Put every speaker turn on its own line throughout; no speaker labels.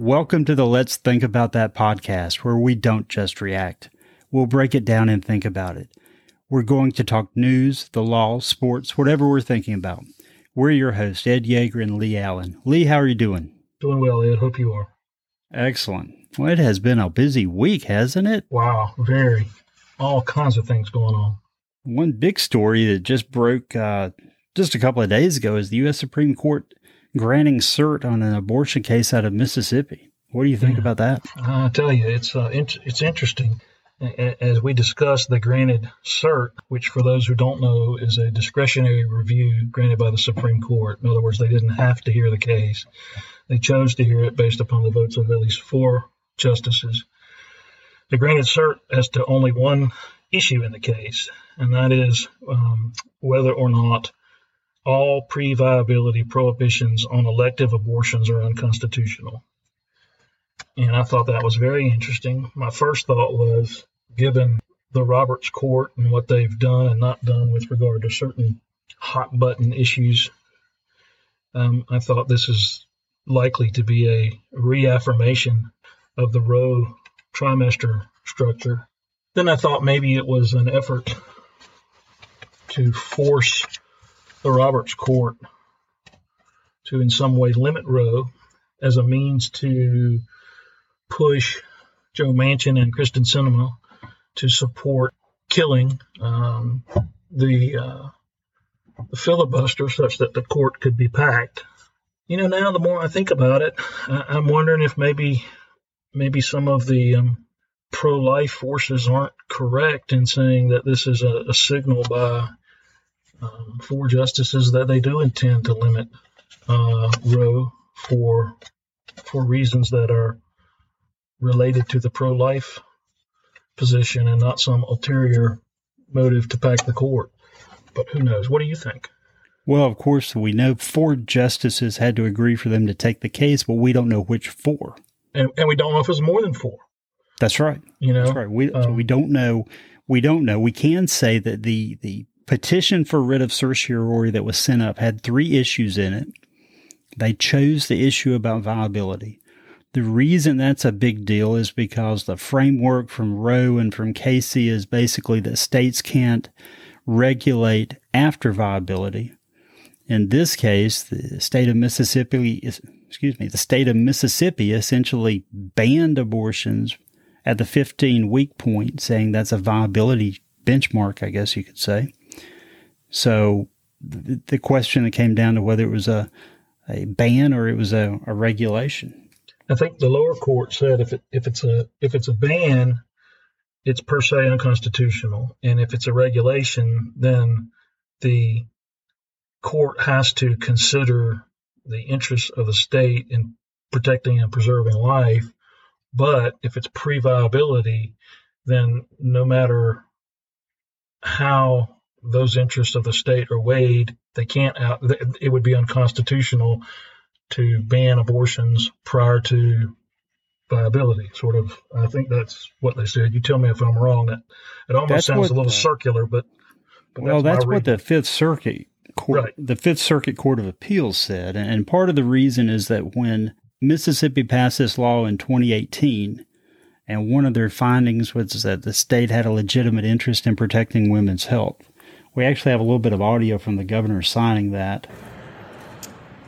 Welcome to the Let's Think About That podcast, where we don't just react. We'll break it down and think about it. We're going to talk news, the law, sports, whatever we're thinking about. We're your hosts, Ed Yeager and Lee Allen. Lee, how are you doing?
Doing well, Ed. Hope you are.
Excellent. Well, it has been a busy week, hasn't it?
Wow, very. All kinds of things going on.
One big story that just broke uh, just a couple of days ago is the U.S. Supreme Court granting cert on an abortion case out of Mississippi. What do you think yeah. about that?
I tell you, it's uh, it's interesting. As we discussed, the granted cert, which for those who don't know is a discretionary review granted by the Supreme Court. In other words, they didn't have to hear the case. They chose to hear it based upon the votes of at least four justices. The granted cert as to only one issue in the case, and that is um, whether or not all pre viability prohibitions on elective abortions are unconstitutional. And I thought that was very interesting. My first thought was given the Roberts Court and what they've done and not done with regard to certain hot button issues, um, I thought this is likely to be a reaffirmation of the Roe trimester structure. Then I thought maybe it was an effort to force the Roberts Court to, in some way, limit Roe as a means to push Joe Manchin and Kyrsten Sinema to support killing um, the, uh, the filibuster such that the court could be packed. You know, now the more I think about it, I, am wondering if maybe maybe some of the um, pro-life forces aren't correct in saying that this is a, a signal by um, four justices that they do intend to limit uh, Roe for for reasons that are related to the pro-life position and not some ulterior motive to pack the court. But who knows? What do you think?
Well, of course, we know four justices had to agree for them to take the case, but we don't know which four.
And, and we don't know if it's more than four.
That's right. You know, that's right. We um, we don't know. We don't know. We can say that the the petition for writ of certiorari that was sent up had three issues in it. They chose the issue about viability. The reason that's a big deal is because the framework from Roe and from Casey is basically that states can't regulate after viability. In this case, the state of Mississippi, excuse me, the state of Mississippi essentially banned abortions at the 15 week point, saying that's a viability benchmark, I guess you could say. So the, the question that came down to whether it was a, a ban or it was a, a regulation.
I think the lower court said if it if it's a if it's a ban, it's per se unconstitutional, and if it's a regulation, then the court has to consider the interests of the state in protecting and preserving life. But if it's pre viability, then no matter how those interests of the state are weighed, they can't out. It would be unconstitutional to ban abortions prior to viability. Sort of. I think that's what they said. You tell me if I'm wrong. That it almost that's sounds a little circular, but,
but well, that's, that's what the Fifth Circuit Court, right. the Fifth Circuit Court of Appeals said, and part of the reason is that when Mississippi passed this law in 2018. And one of their findings was that the state had a legitimate interest in protecting women's health. We actually have a little bit of audio from the governor signing that.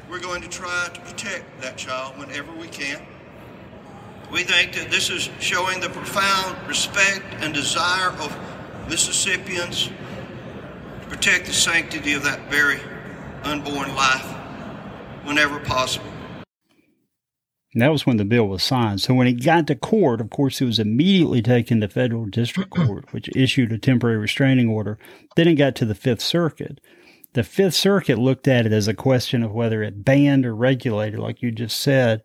We're going to try to protect that child whenever we can. We think that this is showing the profound respect and desire of Mississippians to protect the sanctity of that very unborn life whenever possible.
And that was when the bill was signed. So when it got to court, of course, it was immediately taken to federal district court, which issued a temporary restraining order. Then it got to the Fifth Circuit. The Fifth Circuit looked at it as a question of whether it banned or regulated, like you just said.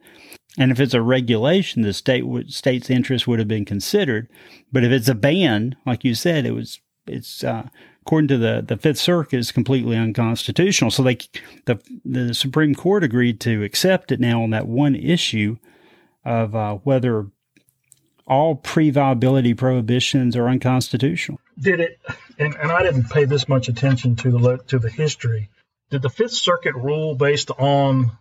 And if it's a regulation, the state would, state's interest would have been considered. But if it's a ban, like you said, it was it's uh, according to the, the Fifth Circuit, is completely unconstitutional. So they, the, the Supreme Court agreed to accept it now on that one issue of uh, whether all pre-viability prohibitions are unconstitutional.
Did it? And, and I didn't pay this much attention to the to the history. Did the Fifth Circuit rule based on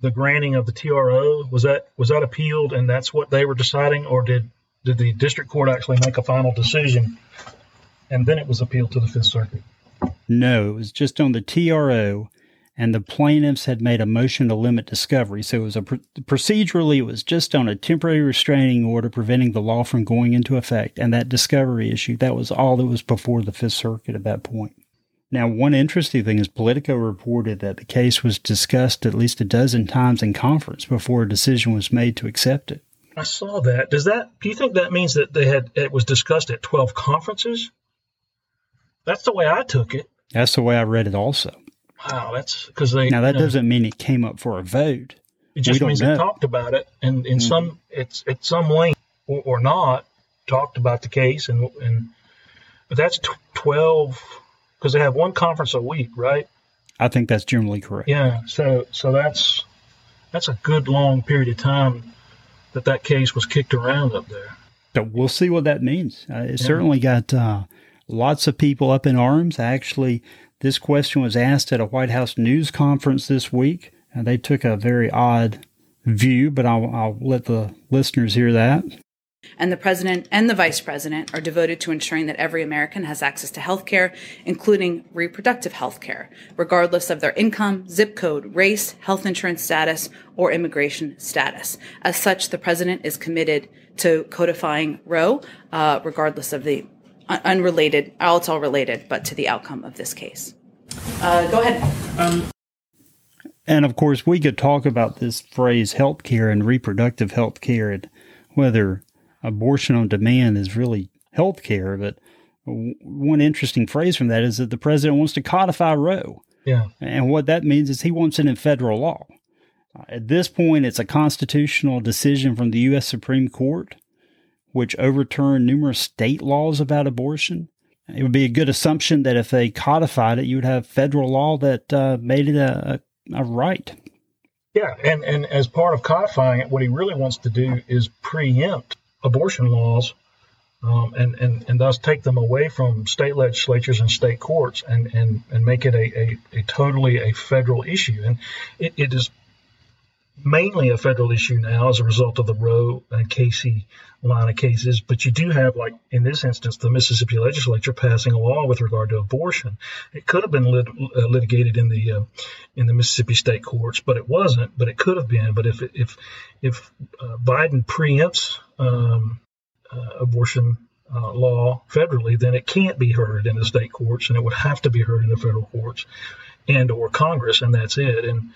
the granting of the TRO was that was that appealed and that's what they were deciding, or did did the district court actually make a final decision and then it was appealed to the Fifth Circuit?
No, it was just on the TRO, and the plaintiffs had made a motion to limit discovery. So it was a procedurally, it was just on a temporary restraining order preventing the law from going into effect, and that discovery issue that was all that was before the Fifth Circuit at that point. Now, one interesting thing is Politico reported that the case was discussed at least a dozen times in conference before a decision was made to accept it.
I saw that. Does that? Do you think that means that they had it was discussed at twelve conferences? That's the way I took it.
That's the way I read it also.
Wow, that's because they.
Now that doesn't mean it came up for a vote.
It just means know. they talked about it, and in mm. some it's at some length or, or, not talked about the case, and and but that's t- twelve because they have one conference a week, right?
I think that's generally correct.
Yeah, so so that's that's a good long period of time that that case was kicked around up there.
So we'll see what that means. Uh, it yeah. certainly got uh, lots of people up in arms. Actually, this question was asked at a White House news conference this week, and they took a very odd view, but I'll, I'll let the listeners hear that
and the president and the vice president are devoted to ensuring that every American has access to health care, including reproductive health care, regardless of their income, zip code, race, health insurance status, or immigration status. As such, the president is committed to codifying Roe, uh, regardless of the unrelated, all it's all related, but to the outcome of this case. Uh, go ahead. Um,
and of course, we could talk about this phrase health care and reproductive health care and whether abortion on demand is really health care. But one interesting phrase from that is that the president wants to codify Roe.
Yeah.
And what that means is he wants it in federal law. At this point, it's a constitutional decision from the U.S. Supreme Court, which overturned numerous state laws about abortion. It would be a good assumption that if they codified it, you would have federal law that uh, made it a, a, right.
Yeah, and, and as part of codifying it, what he really wants to do is preempt abortion laws um, and, and, and thus take them away from state legislatures and state courts and, and, and make it a, a, a totally a federal issue. And it, it is mainly a federal issue now as a result of the Roe and Casey line of cases. But you do have, like in this instance, the Mississippi legislature passing a law with regard to abortion. It could have been lit, uh, litigated in the uh, in the Mississippi state courts, but it wasn't. But it could have been. But if if if uh, Biden preempts um, uh, abortion uh, law federally, then it can't be heard in the state courts, and it would have to be heard in the federal courts and or Congress, and that's it. And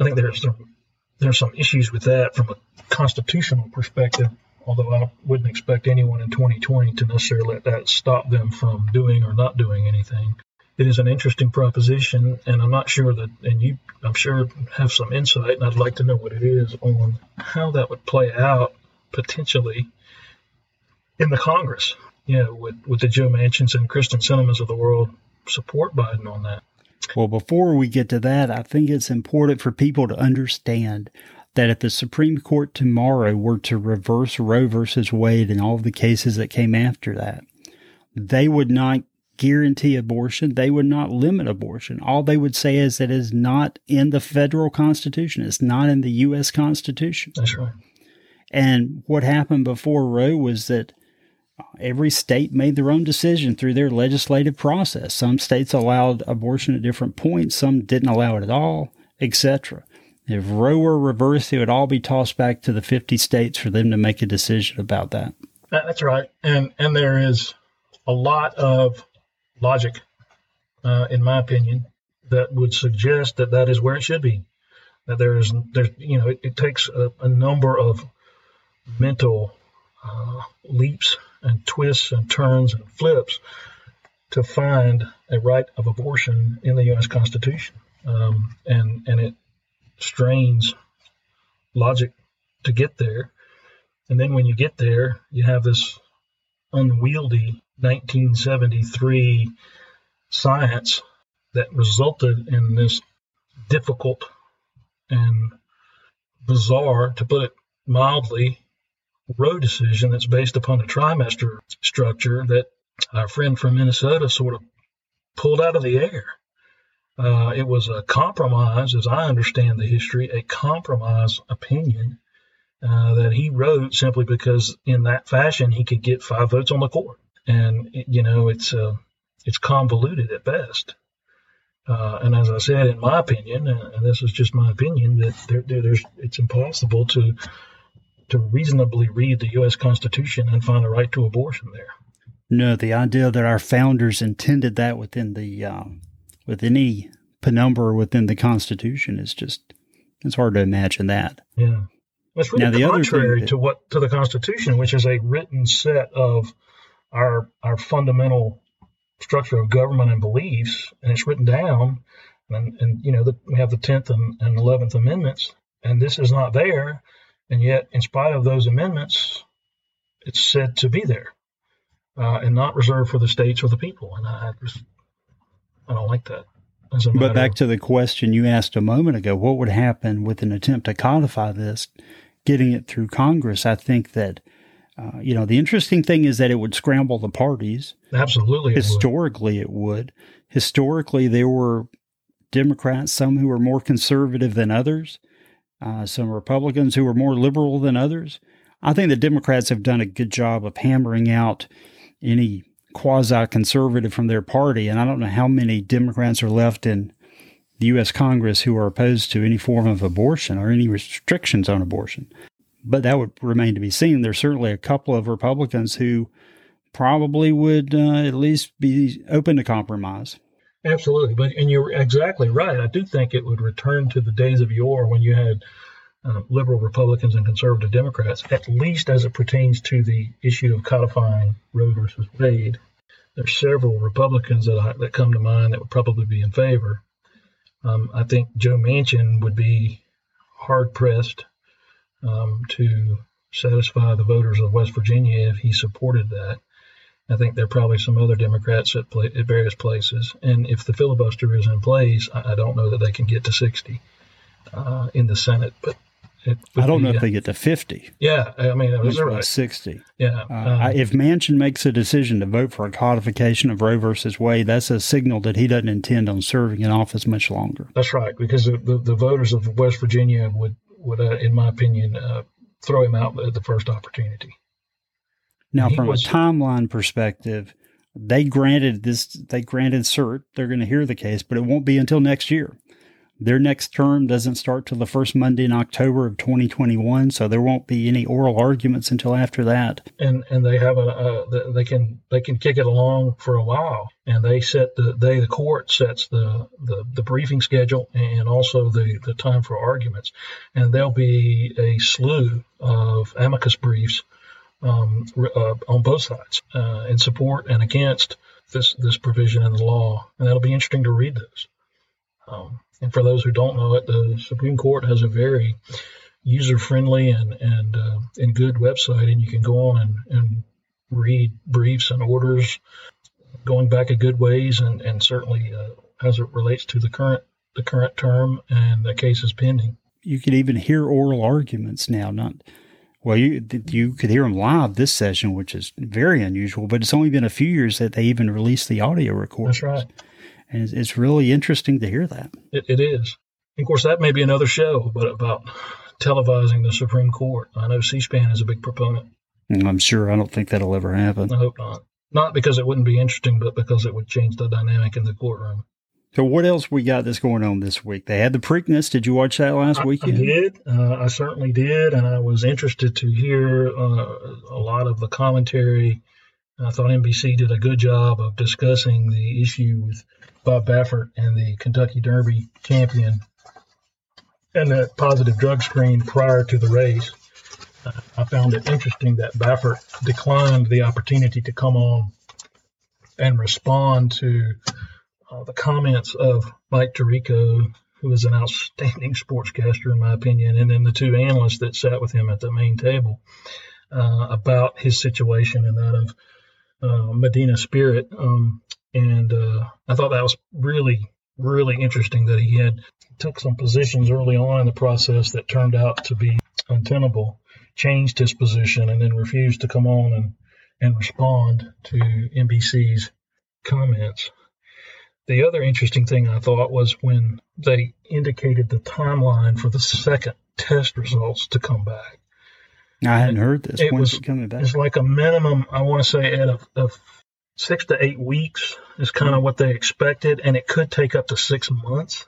I think there's some there's some issues with that from a constitutional perspective. Although I wouldn't expect anyone in 2020 to necessarily let that stop them from doing or not doing anything. It is an interesting proposition, and I'm not sure that, and you, I'm sure, have some insight, and I'd like to know what it is on how that would play out potentially in the Congress. You know, with, with the Joe Manchins and Kyrsten Sinnamans of the world support Biden on that.
Well, before we get to that, I think it's important for people to understand that if the Supreme Court tomorrow were to reverse Roe versus Wade and all of the cases that came after that, they would not guarantee abortion. They would not limit abortion. All they would say is that it is not in the federal constitution. It's not in the U.S. Constitution.
That's right.
And what happened before Roe was that every state made their own decision through their legislative process. Some states allowed abortion at different points, some didn't allow it at all, etc. If Roe were reversed, it would all be tossed back to the 50 states for them to make a decision about that.
That's right. And and there is a lot of logic, uh, in my opinion, that would suggest that that is where it should be. That there is, there's, you know, it, it takes a, a, number of mental uh, leaps and twists and turns and flips to find a right of abortion in the U.S. Constitution, um, and and it strains logic to get there. And then when you get there, you have this unwieldy 1973 science that resulted in this difficult and bizarre, to put it mildly, Roe decision that's based upon a trimester structure that our friend from Minnesota sort of pulled out of the air. Uh, it was a compromise, as I understand the history, a compromise opinion uh, that he wrote simply because in that fashion he could get five votes on the court. And, you know, it's, uh, it's convoluted at best. Uh, and as I said, in my opinion, and this is just my opinion, that there, there, it's impossible to to reasonably read the U.S. Constitution and find a right to abortion there.
No, the idea that our founders intended that within the uh, with any penumbra within the Constitution is just it's hard to imagine that.
Yeah, it's really now, the contrary that, to what to the Constitution, which is a written set of our our fundamental structure of government and beliefs, and it's written down. And, and you know, the, we have the 10th and, and 11th Amendments, and this is not there. And yet, in spite of those amendments, it's said to be there uh, and not reserved for the states or the people. And I just, I don't like that.
But back to the question you asked a moment ago, what would happen with an attempt to codify this, getting it through Congress? I think that uh, you know, the interesting thing is that it would scramble the parties.
Absolutely.
Historically, it would. it would. Historically, there were Democrats, some who were more conservative than others, uh, some Republicans who were more liberal than others. I think the Democrats have done a good job of hammering out any quasi conservative from their party. And I don't know how many Democrats are left in the U.S. Congress who are opposed to any form of abortion or any restrictions on abortion but that would remain to be seen. There's certainly a couple of Republicans who probably would uh, at least be open to compromise.
Absolutely, but and you're exactly right. I do think it would return to the days of yore when you had uh, liberal Republicans and conservative Democrats, at least as it pertains to the issue of codifying Roe versus Wade. There's several Republicans that I, that come to mind that would probably be in favor. Um, I think Joe Manchin would be hard pressed um, to satisfy the voters of West Virginia if he supported that. I think there are probably some other Democrats at, at various places. And if the filibuster is in place, I, I don't know that they can get to 60 uh, in the Senate. But
I don't know if they get to 50.
Yeah, I mean, it was
right. 60.
Yeah.
Uh, um, if Manchin makes a decision to vote for a codification of Roe versus Wade, that's a signal that he doesn't intend on serving in office much longer.
That's right, because the, the, the voters of West Virginia would would, uh, in my opinion, uh, throw him out at the first opportunity.
Now, from was, a timeline perspective, they granted this. They granted cert. They're going to hear the case, but it won't be until next year. Their next term doesn't start till the first Monday in October of 2021, so there won't be any oral arguments until after that.
And and they have a, a they can they can kick it along for a while, and they set the they the court sets the the, the briefing schedule and also the the time for arguments, and there'll be a slew of amicus briefs um, uh, on both sides uh, in support and against this this provision in the law, and that'll be interesting to read those. Um, and for those who don't know it, the Supreme Court has a very user friendly and and uh, and good website, and you can go on and, and read briefs and orders going back a good ways, and and certainly uh, as it relates to the current the current term and the cases pending.
You can even hear oral arguments now. Not well, you you could hear them live this session, which is very unusual. But it's only been a few years that they even released the audio recordings.
That's right
and it's really interesting to hear that.
it, it is. Of course, that may be another show, but about televising the Supreme Court. I know C-SPAN is a big proponent.
Mm, I'm sure. I don't think that'll ever happen.
I hope not. Not because it wouldn't be interesting, but because it would change the dynamic in the courtroom.
So, what else we got that's going on this week? They had the Preakness. Did you watch that last weekend?
I did. Uh, I certainly did, and I was interested to hear uh, a lot of the commentary. I thought NBC did a good job of discussing the issue with Bob Baffert and the Kentucky Derby champion and that positive drug screen prior to the race. Uh, I found it interesting that Baffert declined the opportunity to come on and respond to uh, the comments of Mike Tirico, who is an outstanding sportscaster, in my opinion, and then the two analysts that sat with him at the main table uh, about his situation and that of uh, Medina Spirit. Um, and uh, I thought that was really, really interesting that he had took some positions early on in the process that turned out to be untenable, changed his position, and then refused to come on and, and respond to NBC's comments. The other interesting thing I thought was when they indicated the timeline for the second test results to come back.
I hadn't heard this.
It
When's
was
it coming back?
It's like a minimum, I want to say, at a, a six to eight weeks is kind of hmm. what they expected, and it could take up to six months.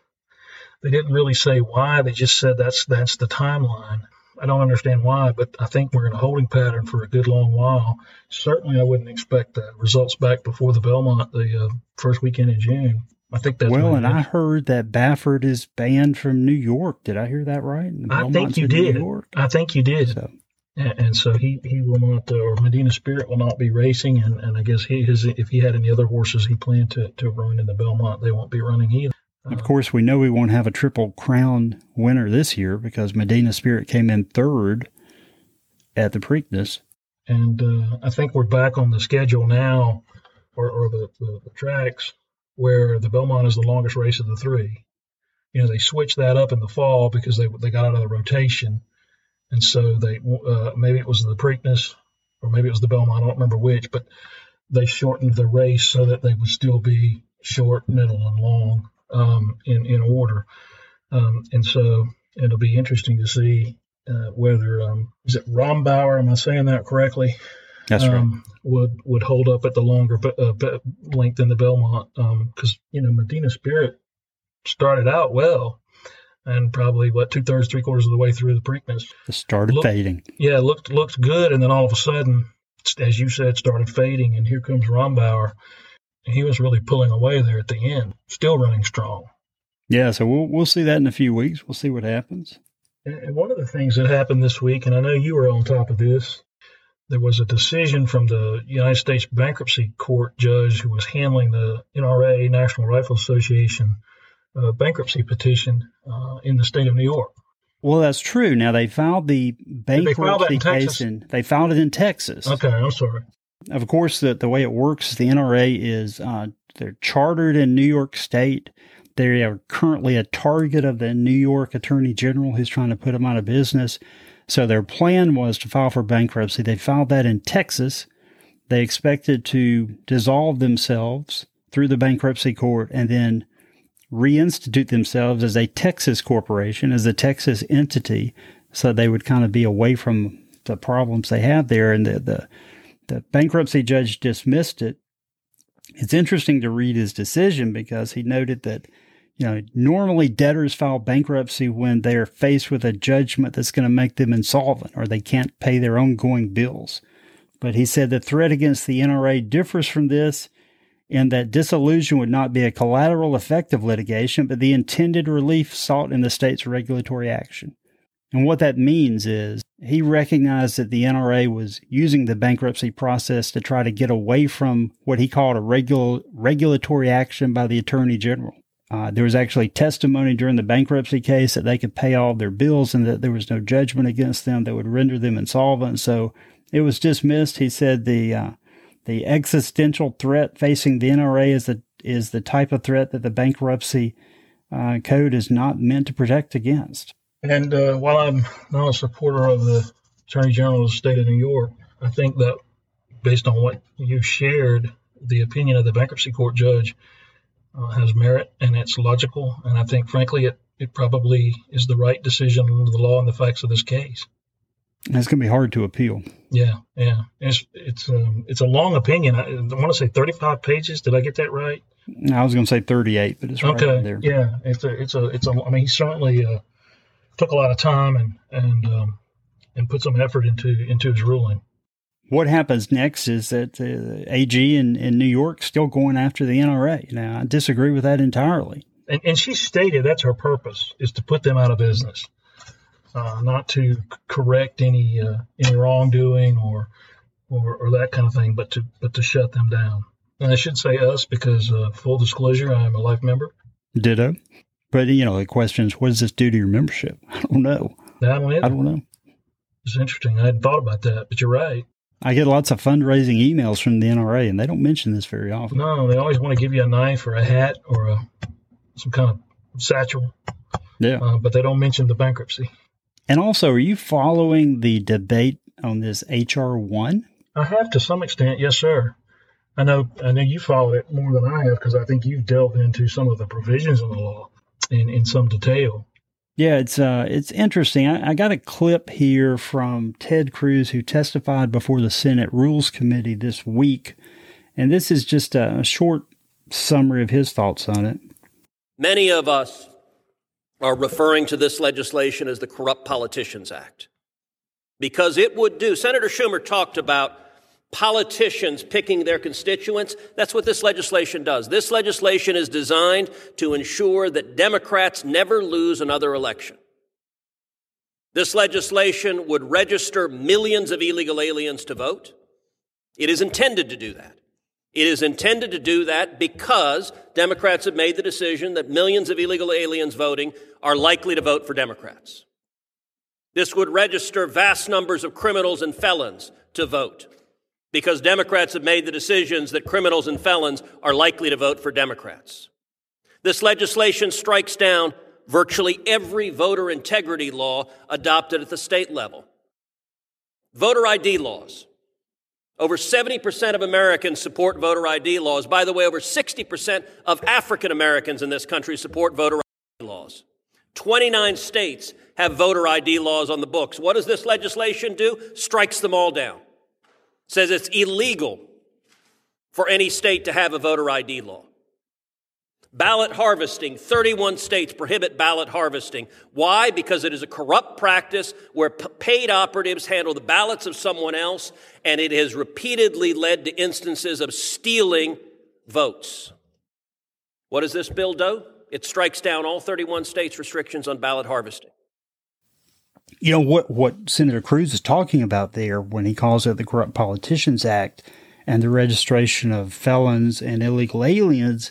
They didn't really say why. They just said that's that's the timeline. I don't understand why, but I think we're in a holding pattern for a good long while. Certainly, I wouldn't expect the results back before the Belmont the uh, first weekend in June. I think that's
well, and I heard that Baffert is banned from New York. Did I hear that right?
I think you did. I think you did. So. And, and, so he, he will not, uh, or Medina Spirit will not be racing. And, and I guess he his, if he had any other horses he planned to, to run in the Belmont, they won't be running either.
Of course, we know we won't have a triple crown winner this year because Medina Spirit came in third at the Preakness.
And uh, I think we're back on the schedule now, or, or the, the, the, tracks, where the Belmont is the longest race of the three. You know, they switched that up in the fall because they, they got out of the rotation. And so they uh, maybe it was the Preakness or maybe it was the Belmont. I don't remember which, but they shortened the race so that they would still be short, middle, and long um, in in order. Um, and so it'll be interesting to see uh, whether um, is it Rombauer? Am I saying that correctly?
That's right. Um,
would would hold up at the longer uh, length in the Belmont because um, you know Medina Spirit started out well and probably what two thirds, three quarters of the way through the Preakness.
It started looked, fading.
Yeah, looked looked good, and then all of a sudden, as you said, started fading, and here comes Rombauer. He was really pulling away there at the end, still running strong.
Yeah, so we'll we'll see that in a few weeks. We'll see what happens.
And one of the things that happened this week, and I know you were on top of this, there was a decision from the United States Bankruptcy Court judge who was handling the NRA, National Rifle Association uh, bankruptcy petition uh, in the state of New York.
Well, that's true. Now they filed the bankruptcy case and they filed it in Texas.
Okay, I'm sorry.
Of course, the the way it works, the NRA is uh, they're chartered in New York State. They are currently a target of the New York Attorney General, who's trying to put them out of business. So their plan was to file for bankruptcy. They filed that in Texas. They expected to dissolve themselves through the bankruptcy court and then reinstitute themselves as a Texas corporation, as a Texas entity, so they would kind of be away from the problems they have there. And the, the, the bankruptcy judge dismissed it. It's interesting to read his decision because he noted that, you know, normally debtors file bankruptcy when they're faced with a judgment that's going to make them insolvent or they can't pay their ongoing bills. But he said the threat against the NRA differs from this in that dissolution would not be a collateral effect of litigation, but the intended relief sought in the state's regulatory action. And what that means is he recognized that the NRA was using the bankruptcy process to try to get away from what he called a regular, regulatory action by the Attorney General. Uh, there was actually testimony during the bankruptcy case that they could pay all their bills and that there was no judgment against them that would render them insolvent. So it was dismissed. He said the uh, the existential threat facing the NRA is the is the type of threat that the bankruptcy uh, code is not meant to protect against.
And uh, while I'm not a supporter of the Attorney General of the state of New York, I think that based on what you shared, the opinion of the bankruptcy court judge uh, has merit and it's logical. And I think, frankly, it, it probably is the right decision under the law and the facts of this case.
It's going to be hard to appeal.
Yeah, yeah. It's it's um, it's a long opinion. I, I want to say 35 pages. Did I get that right?
I was going to say 38, but it's right okay. there.
Yeah, it's a it's a it's a. I mean, he certainly uh, took a lot of time and and um, and put some effort into into his ruling.
What happens next is that the AG in, in New York still going after the NRA. Now, I disagree with that entirely.
And, and she stated that's her purpose is to put them out of business uh, not to correct any uh, any wrongdoing or, or or that kind of thing, but to but to shut them down. And I should say us because uh, full disclosure, I am a life member.
Ditto. But you know, the question is, what does this do to your membership? I don't know.
I don't,
I don't know.
It's interesting. I hadn't thought about that, but you're right.
I get lots of fundraising emails from the NRA, and they don't mention this very often.
No, they always want to give you a knife or a hat or a some kind of satchel.
Yeah,
uh, but they don't mention the bankruptcy.
And also, are you following the debate on this HR one?
I have to some extent, yes, sir. I know I know you followed it more than I have because I think you've delved into some of the provisions of the law in, in some detail.
Yeah, it's uh, it's interesting. I, I, got a clip here from Ted Cruz, who testified before the Senate Rules Committee this week, and this is just a, a short summary of his thoughts on it.
Many of us are referring to this legislation as the Corrupt Politicians Act because it would do. Senator Schumer talked about politicians picking their constituents. That's what this legislation does. This legislation is designed to ensure that Democrats never lose another election. This legislation would register millions of illegal aliens to vote. It is intended to do that. It is intended to do that because Democrats have made the decision that millions of illegal aliens voting are likely to vote for Democrats. This would register vast numbers of criminals and felons to vote because Democrats have made the decisions that criminals and felons are likely to vote for Democrats. This legislation strikes down virtually every voter integrity law adopted at the state level. Voter ID laws. Over 70% of Americans support voter ID laws. By the way, over 60% of African Americans in this country support voter ID laws. 29 states have voter ID laws on the books. What does this legislation do? Strikes them all down says it's illegal for any state to have a voter ID law. Ballot harvesting, 31 states prohibit ballot harvesting. Why? Because it is a corrupt practice where p- paid operatives handle the ballots of someone else, and it has repeatedly led to instances of stealing votes. What does this bill do? It strikes down all 31 states' restrictions on ballot harvesting
you know what what Senator Cruz is talking about there when he calls it the Corrupt Politicians Act and the registration of felons and illegal aliens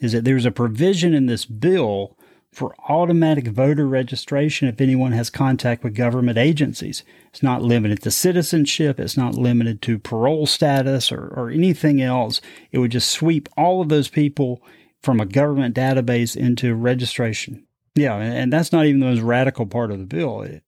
is that there's a provision in this bill for automatic voter registration if anyone has contact with government agencies. It's not limited to citizenship, it's not limited to parole status or, or anything else. It would just sweep all of those people from a government database into registration. Yeah, and that's not even the most radical part of the bill. It,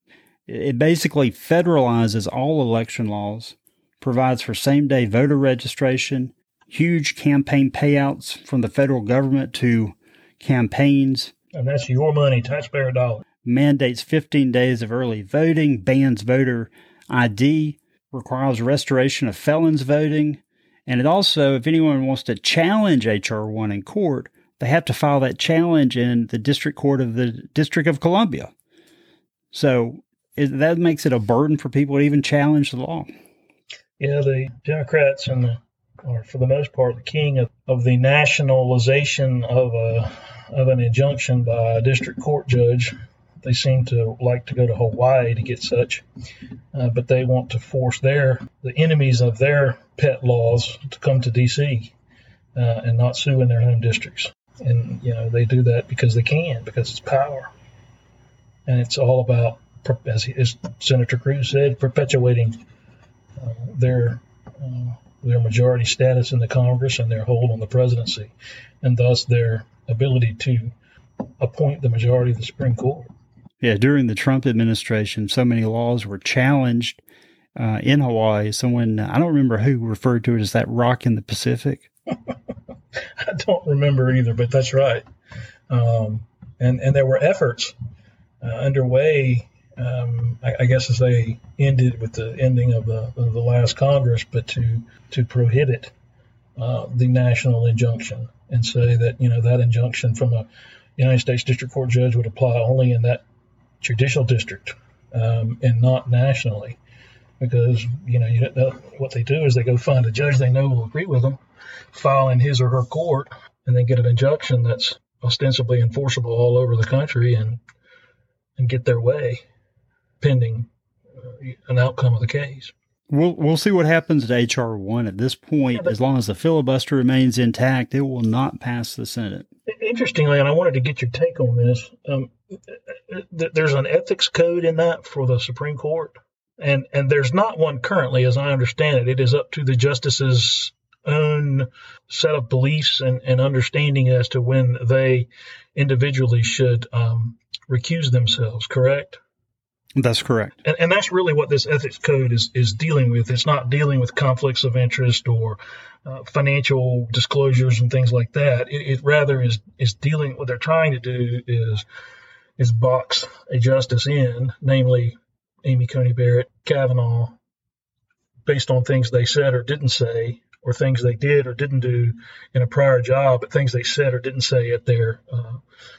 it basically federalizes all election laws, provides for same day voter registration, huge campaign payouts from the federal government to campaigns.
And that's your money, taxpayer dollars.
Mandates 15 days of early voting, bans voter ID, requires restoration of felons voting. And it also, if anyone wants to challenge H.R. 1 in court, they have to file that challenge in the District Court of the District of Columbia. So that makes it a burden for people to even challenge the law.
Yeah, the Democrats and the, are for the most part the king of, of the nationalization of a of an injunction by a district court judge. They seem to like to go to Hawaii to get such, uh, but they want to force their the enemies of their pet laws to come to D.C. Uh, and not sue in their home districts. And you know they do that because they can, because it's power, and it's all about as, as Senator Cruz said, perpetuating uh, their uh, their majority status in the Congress and their hold on the presidency, and thus their ability to appoint the majority of the Supreme Court.
Yeah, during the Trump administration, so many laws were challenged uh, in Hawaii. Someone, I don't remember who referred to it as that rock in the Pacific.
I don't remember either, but that's right. Um, and and there were efforts uh, underway um, I, I, guess as they ended with the ending of the, of the last Congress, but to to prohibit uh, the national injunction and say that you know that injunction from a United States District Court judge would apply only in that judicial district um, and not nationally, because you know, you know what they do is they go find a judge they know will agree with them, file in his or her court, and then get an injunction that's ostensibly enforceable all over the country and and get their way pending uh, an outcome of the case.
We'll we'll see what happens at HR one. At this point, yeah, as long as the filibuster remains intact, it will not pass the Senate.
Interestingly, and I wanted to get your take on this. Um, there's an ethics code in that for the Supreme Court, and and there's not one currently, as I understand it. It is up to the justices' own set of beliefs and, and understanding as to when they individually should um, recuse themselves. Correct?
That's correct.
And, and that's really what this ethics code is, is dealing with. It's not dealing with conflicts of interest or uh, financial disclosures and things like that. It, it, rather is, is dealing, what they're trying to do is, is box a justice in, namely Amy Coney Barrett, Kavanaugh, based on things they said or didn't say, or things they did or didn't do in a prior job, but things they said or didn't say at their uh,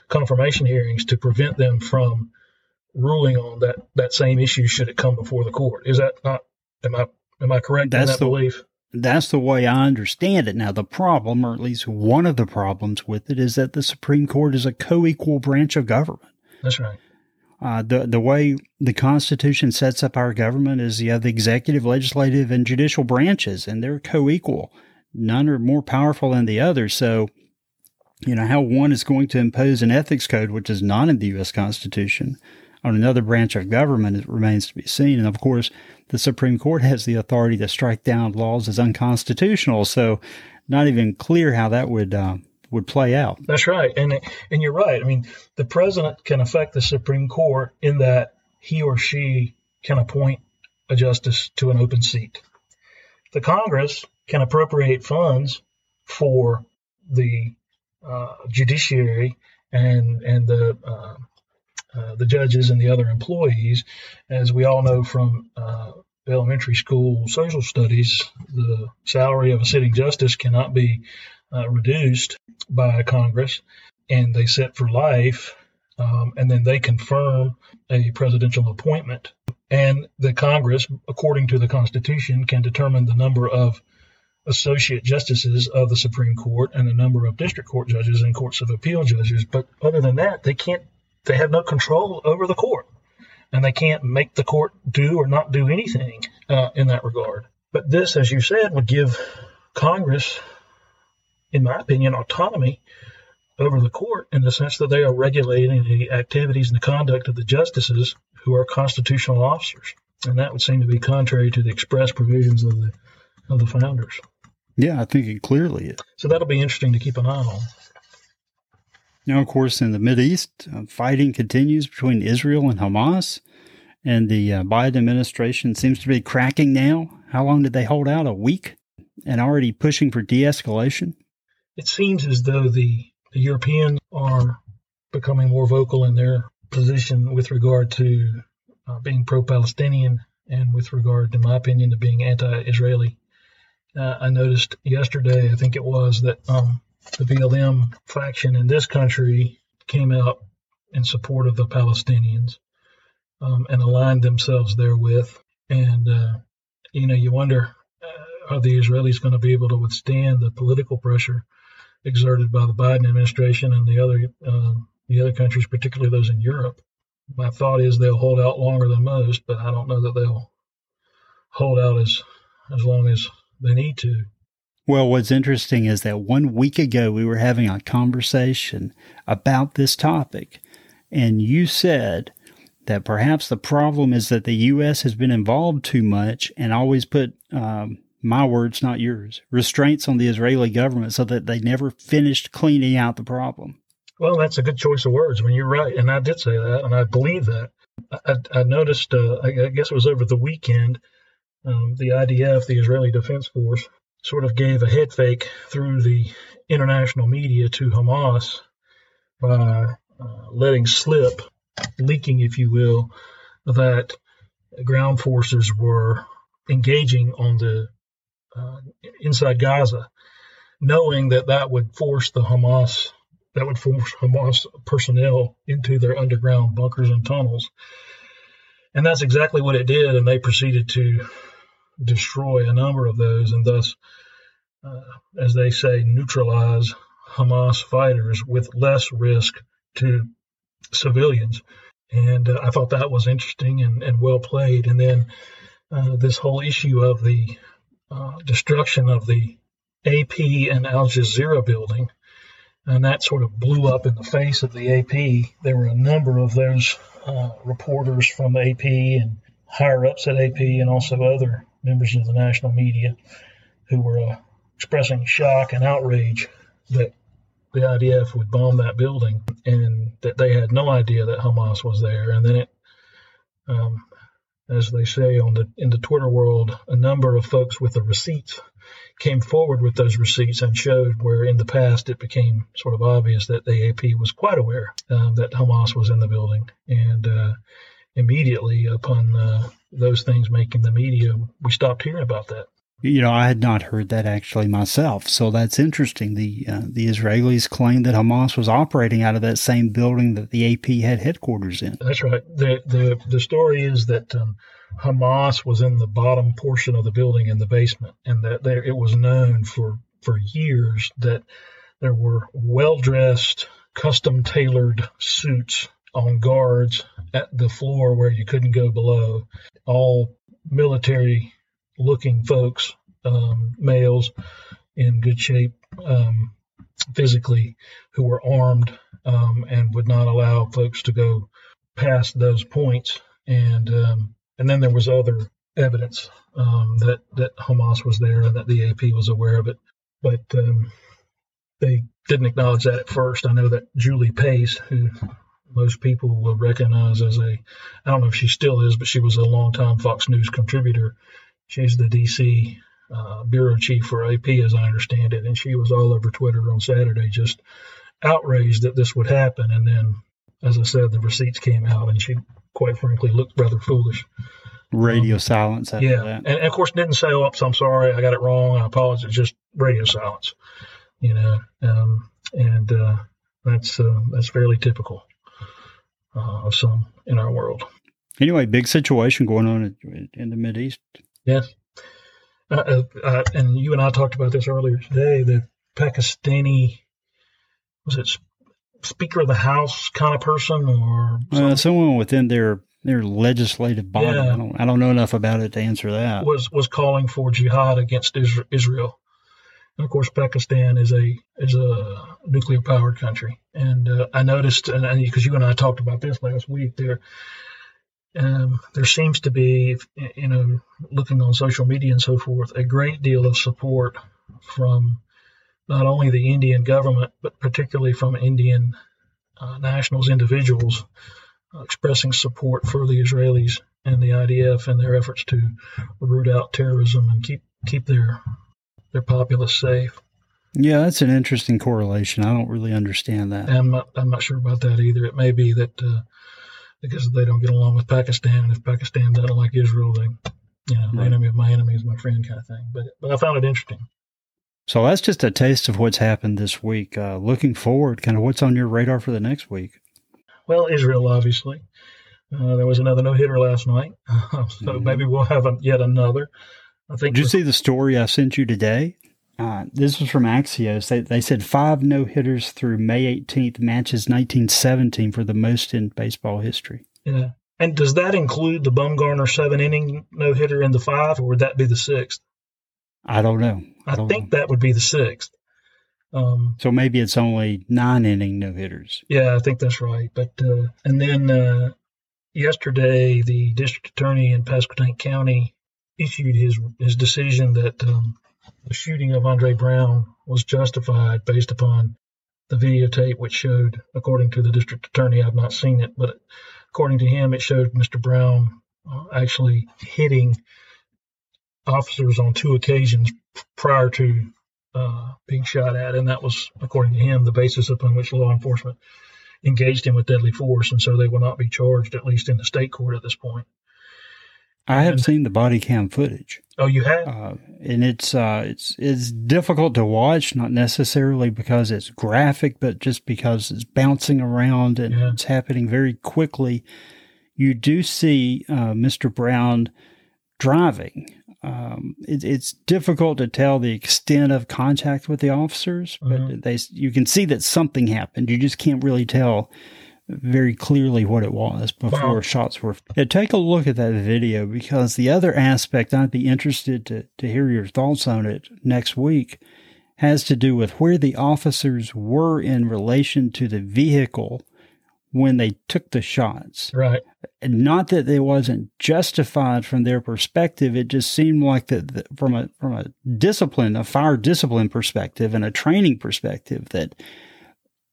confirmation hearings to prevent them from ruling on that that same issue should it come before the court. Is that not? Am I am I correct that's in that
the,
belief?
That's the way I understand it. Now, the problem, or at least one of the problems with it, is that the Supreme Court is a co-equal branch of government.
That's right.
Uh, the the way the Constitution sets up our government is you have the executive, legislative, and judicial branches, and they're co-equal. None are more powerful than the other. So, you know how one is going to impose an ethics code, which is not in the U.S. Constitution, on another branch of government, it remains to be seen. And of course, the Supreme Court has the authority to strike down laws as unconstitutional. So, not even clear how that would uh, would play out.
That's right, and and you're right. I mean, the president can affect the Supreme Court in that he or she can appoint a justice to an open seat. The Congress can appropriate funds for the uh, judiciary and and the uh, uh, the judges and the other employees, as we all know from uh, elementary school social studies, the salary of a sitting justice cannot be uh, reduced by Congress, and they set for life, um, and then they confirm a presidential appointment. And the Congress, according to the Constitution, can determine the number of associate justices of the Supreme Court and the number of district court judges and courts of appeal judges. But other than that, they can't. They have no control over the court, and they can't make the court do or not do anything uh, in that regard. But this, as you said, would give Congress in my opinion, autonomy over the court in the sense that they are regulating the activities and the conduct of the justices who are constitutional officers. And that would seem to be contrary to the express provisions of the of the founders.
Yeah, I think it clearly is.
So that'll be interesting to keep an eye on.
Now, of course, in the Mid East, uh, fighting continues between Israel and Hamas, and the uh, Biden administration seems to be cracking now. How long did they hold out? A week? And already pushing for de escalation?
it seems as though the, the Europeans are becoming more vocal in their position with regard to uh, being pro-Palestinian and with regard, in my opinion, to being anti-Israeli. Uh, I noticed yesterday, I think it was, that um, the BLM faction in this country came out in support of the Palestinians um, and aligned themselves therewith. And, uh, you know, you wonder, uh, are the Israelis going to be able to withstand the political pressure exerted by the Biden administration and the other uh, the other countries, particularly those in Europe. My thought is they'll hold out longer than most, but I don't know that they'll hold out as as long as they need to.
Well, what's interesting is that one week ago we were having a conversation about this topic, and you said that perhaps the problem is that the U.S. has been involved too much and always put um, my words, not yours, restraints on the Israeli government so that they never finished cleaning out the problem.
Well, that's a good choice of words. Mean, you're right. And I did say that, and I believe that. I, I noticed, uh, I guess it was over the weekend, um, the IDF, the Israeli Defense Force, sort of gave a head fake through the international media to Hamas by uh, letting slip, leaking, if you will, that ground forces were engaging on the uh, inside Gaza, knowing that that would force the Hamas that would force Hamas personnel into their underground bunkers and tunnels. And that's exactly what it did, and they proceeded to destroy a number of those, and thus, uh, as they say, neutralize Hamas fighters with less risk to civilians. And uh, I thought that was interesting and, and well played. And then uh, this whole issue of the uh, destruction of the AP and Al Jazeera building, and that sort of blew up in the face of the AP. There were a number of those uh, reporters from AP and higher ups at AP, and also other members of the national media who were uh, expressing shock and outrage that the IDF would bomb that building and that they had no idea that Hamas was there. And then it um, as they say on the in the Twitter world, a number of folks with the receipts came forward with those receipts and showed where in the past it became sort of obvious that the AP was quite aware um, that Hamas was in the building. And uh, immediately upon uh, those things making the media, we stopped hearing about that.
You know, I had not heard that actually myself, so that's interesting. The uh, the Israelis claimed that Hamas was operating out of that same building that the AP had headquarters in.
That's right. the the The story is that um, Hamas was in the bottom portion of the building in the basement, and that there it was known for for years that there were well dressed, custom tailored suits on guards at the floor where you couldn't go below, all military looking folks, um, males in good shape um, physically, who were armed um, and would not allow folks to go past those points. And um, and then there was other evidence um, that that Hamas was there and that the AP was aware of it, but um, they didn't acknowledge that at first. I know that Julie Pace, who most people will recognize as a, I don't know if she still is, but she was a longtime Fox News contributor. She's the DC uh, bureau chief for AP, as I understand it, and she was all over Twitter on Saturday, just outraged that this would happen. And then, as I said, the receipts came out, and she, quite frankly, looked rather foolish.
Radio um, silence.
yeah,
and,
and, of course didn't say, "Oh, I'm sorry, I got it wrong. I apologize." Just radio silence, you know, um, and uh, that's uh, that's fairly typical of some in our world.
Anyway, big situation going on in the Mid East.
Yes. Uh, uh, uh, and you and I talked about this earlier today. The Pakistani, was it Speaker of the House kind of person, or
uh, someone within their their legislative body? Yeah. I don't I don't know enough about it to answer that.
Was was calling for jihad against Israel. And of course, Pakistan is a is a nuclear powered country, and uh, I noticed, and because you and I talked about this last week, there um, there seems to be, you know, looking on social media and so forth, a great deal of support from not only the Indian government, but particularly from Indian uh, nationals, individuals, uh, expressing support for the Israelis and the IDF and their efforts to root out terrorism and keep keep their their populace safe.
Yeah, that's an interesting correlation. I don't really understand that.
I'm not, I'm not sure about that either. It may be that uh, because they don't get along with Pakistan, and if Pakistan doesn't like Israel, they, you know, right. the enemy of my enemy is my friend kind of thing. But but I found it interesting.
So that's just a taste of what's happened this week. Uh, looking forward, kind of what's on your radar for the next week?
Well, Israel, obviously. Uh, there was another no hitter last night, so mm-hmm. maybe we'll have a, yet another.
I think. Did you see the story I sent you today? Uh, this was from Axios. They, they said five no hitters through May 18th, matches 1917 for the most in baseball history.
Yeah. And does that include the Bumgarner seven inning no hitter in the five, or would that be the sixth?
I don't know.
I,
don't
think know. that would be the sixth.
Um, so maybe it's only nine inning no hitters.
Yeah, I think that's right. But uh, and then uh, yesterday, the district attorney in Pasquotank County issued his his decision that um, the shooting of Andrew Brown was justified based upon the videotape, which showed, according to the district attorney, I've not seen it, but according to him, it showed Mr. Brown uh, actually hitting officers on two occasions prior to uh, being shot at, and that was, according to him, the basis upon which law enforcement engaged him with deadly force, and so they will not be charged, at least in the state court at this point.
I have seen the body cam footage.
Oh, you have,
uh, and it's uh, it's it's difficult to watch, not necessarily because it's graphic, but just because it's bouncing around and yeah. it's happening very quickly. You do see uh, Mr. Brown driving. Um, it, it's difficult to tell the extent of contact with the officers, but mm-hmm. they you can see that something happened. You just can't really tell very clearly what it was before wow. shots were. Yeah, take a look at that video because the other aspect I'd be interested to, to hear your thoughts on it next week has to do with where the officers were in relation to the vehicle when they took the shots.
Right.
Not that it wasn't justified from their perspective. It just seemed like that from a from a discipline, a fire discipline perspective, and a training perspective, that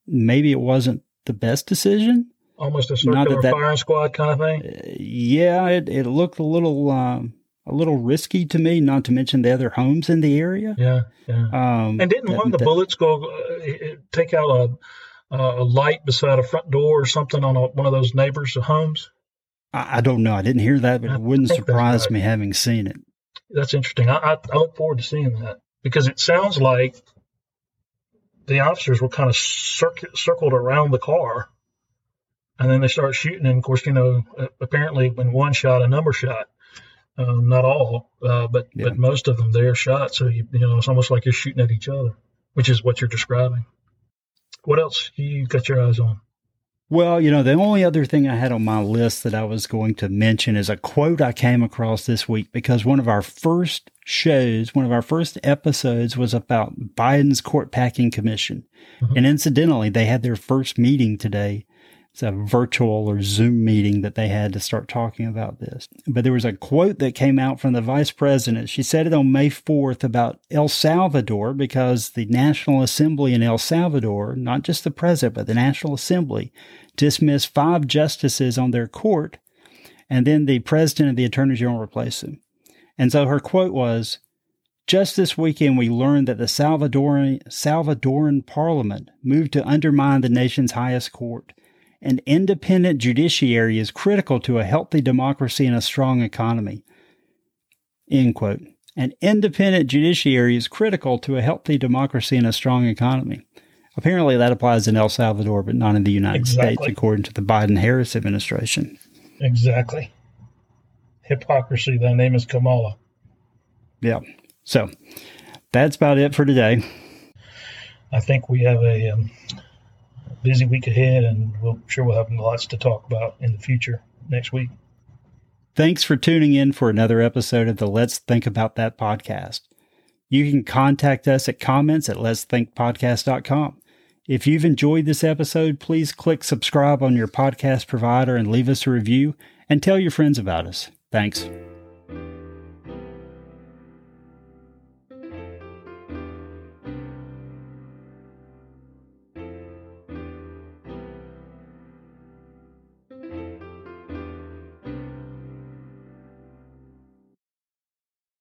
maybe it wasn't the best decision.
almost a circular that, firing squad kind of thing. Uh,
yeah, it, it looked a little um, a little risky to me. Not to mention the other homes in the area.
Yeah, yeah. Um, and didn't that, one of the that, bullets go uh, take out a, a light beside a front door or something on a, one of those neighbors' homes?
I, I, don't know. I didn't hear that, but I it wouldn't surprise right. me having seen it.
That's interesting. I, I, I look forward to seeing that because it sounds like the officers were kind of circled around the car and then they started shooting. And of course, you know, apparently when one shot, a number shot. Um, not all, uh, but yeah. but most of them they're shot. So you you know it's almost like you're shooting at each other, which is what you're describing. What else you got your eyes on?
Well, you know, the only other thing I had on my list that I was going to mention is a quote I came across this week because one of our first shows, one of our first episodes was about Biden's court packing commission. Mm-hmm. And incidentally, they had their first meeting today it's a virtual or Zoom meeting that they had to start talking about this. But there was a quote that came out from the vice president. She said it on May 4th about El Salvador because the National Assembly in El Salvador, not just the president, but the National Assembly, dismissed five justices on their court, and then the president and the attorney general replaced them. And so her quote was, just this weekend, we learned that the Salvadoran, Salvadoran parliament moved to undermine the nation's highest court. An independent judiciary is critical to a healthy democracy and a strong economy. End quote. An independent judiciary is critical to a healthy democracy and a strong economy. Apparently, that applies in El Salvador, but not in the United exactly. States, according to the Biden Harris administration.
Exactly. Hypocrisy. Thy name is Kamala.
Yeah. So that's about it for today.
I think we have a um, busy week ahead, and we'll sure we'll have lots to talk about in the future next week.
Thanks for tuning in for another episode of the Let's Think About That podcast. You can contact us at comments at letsthinkpodcast.com. If you've enjoyed this episode, please click subscribe on your podcast provider and leave us a review and tell your friends about us. Thanks.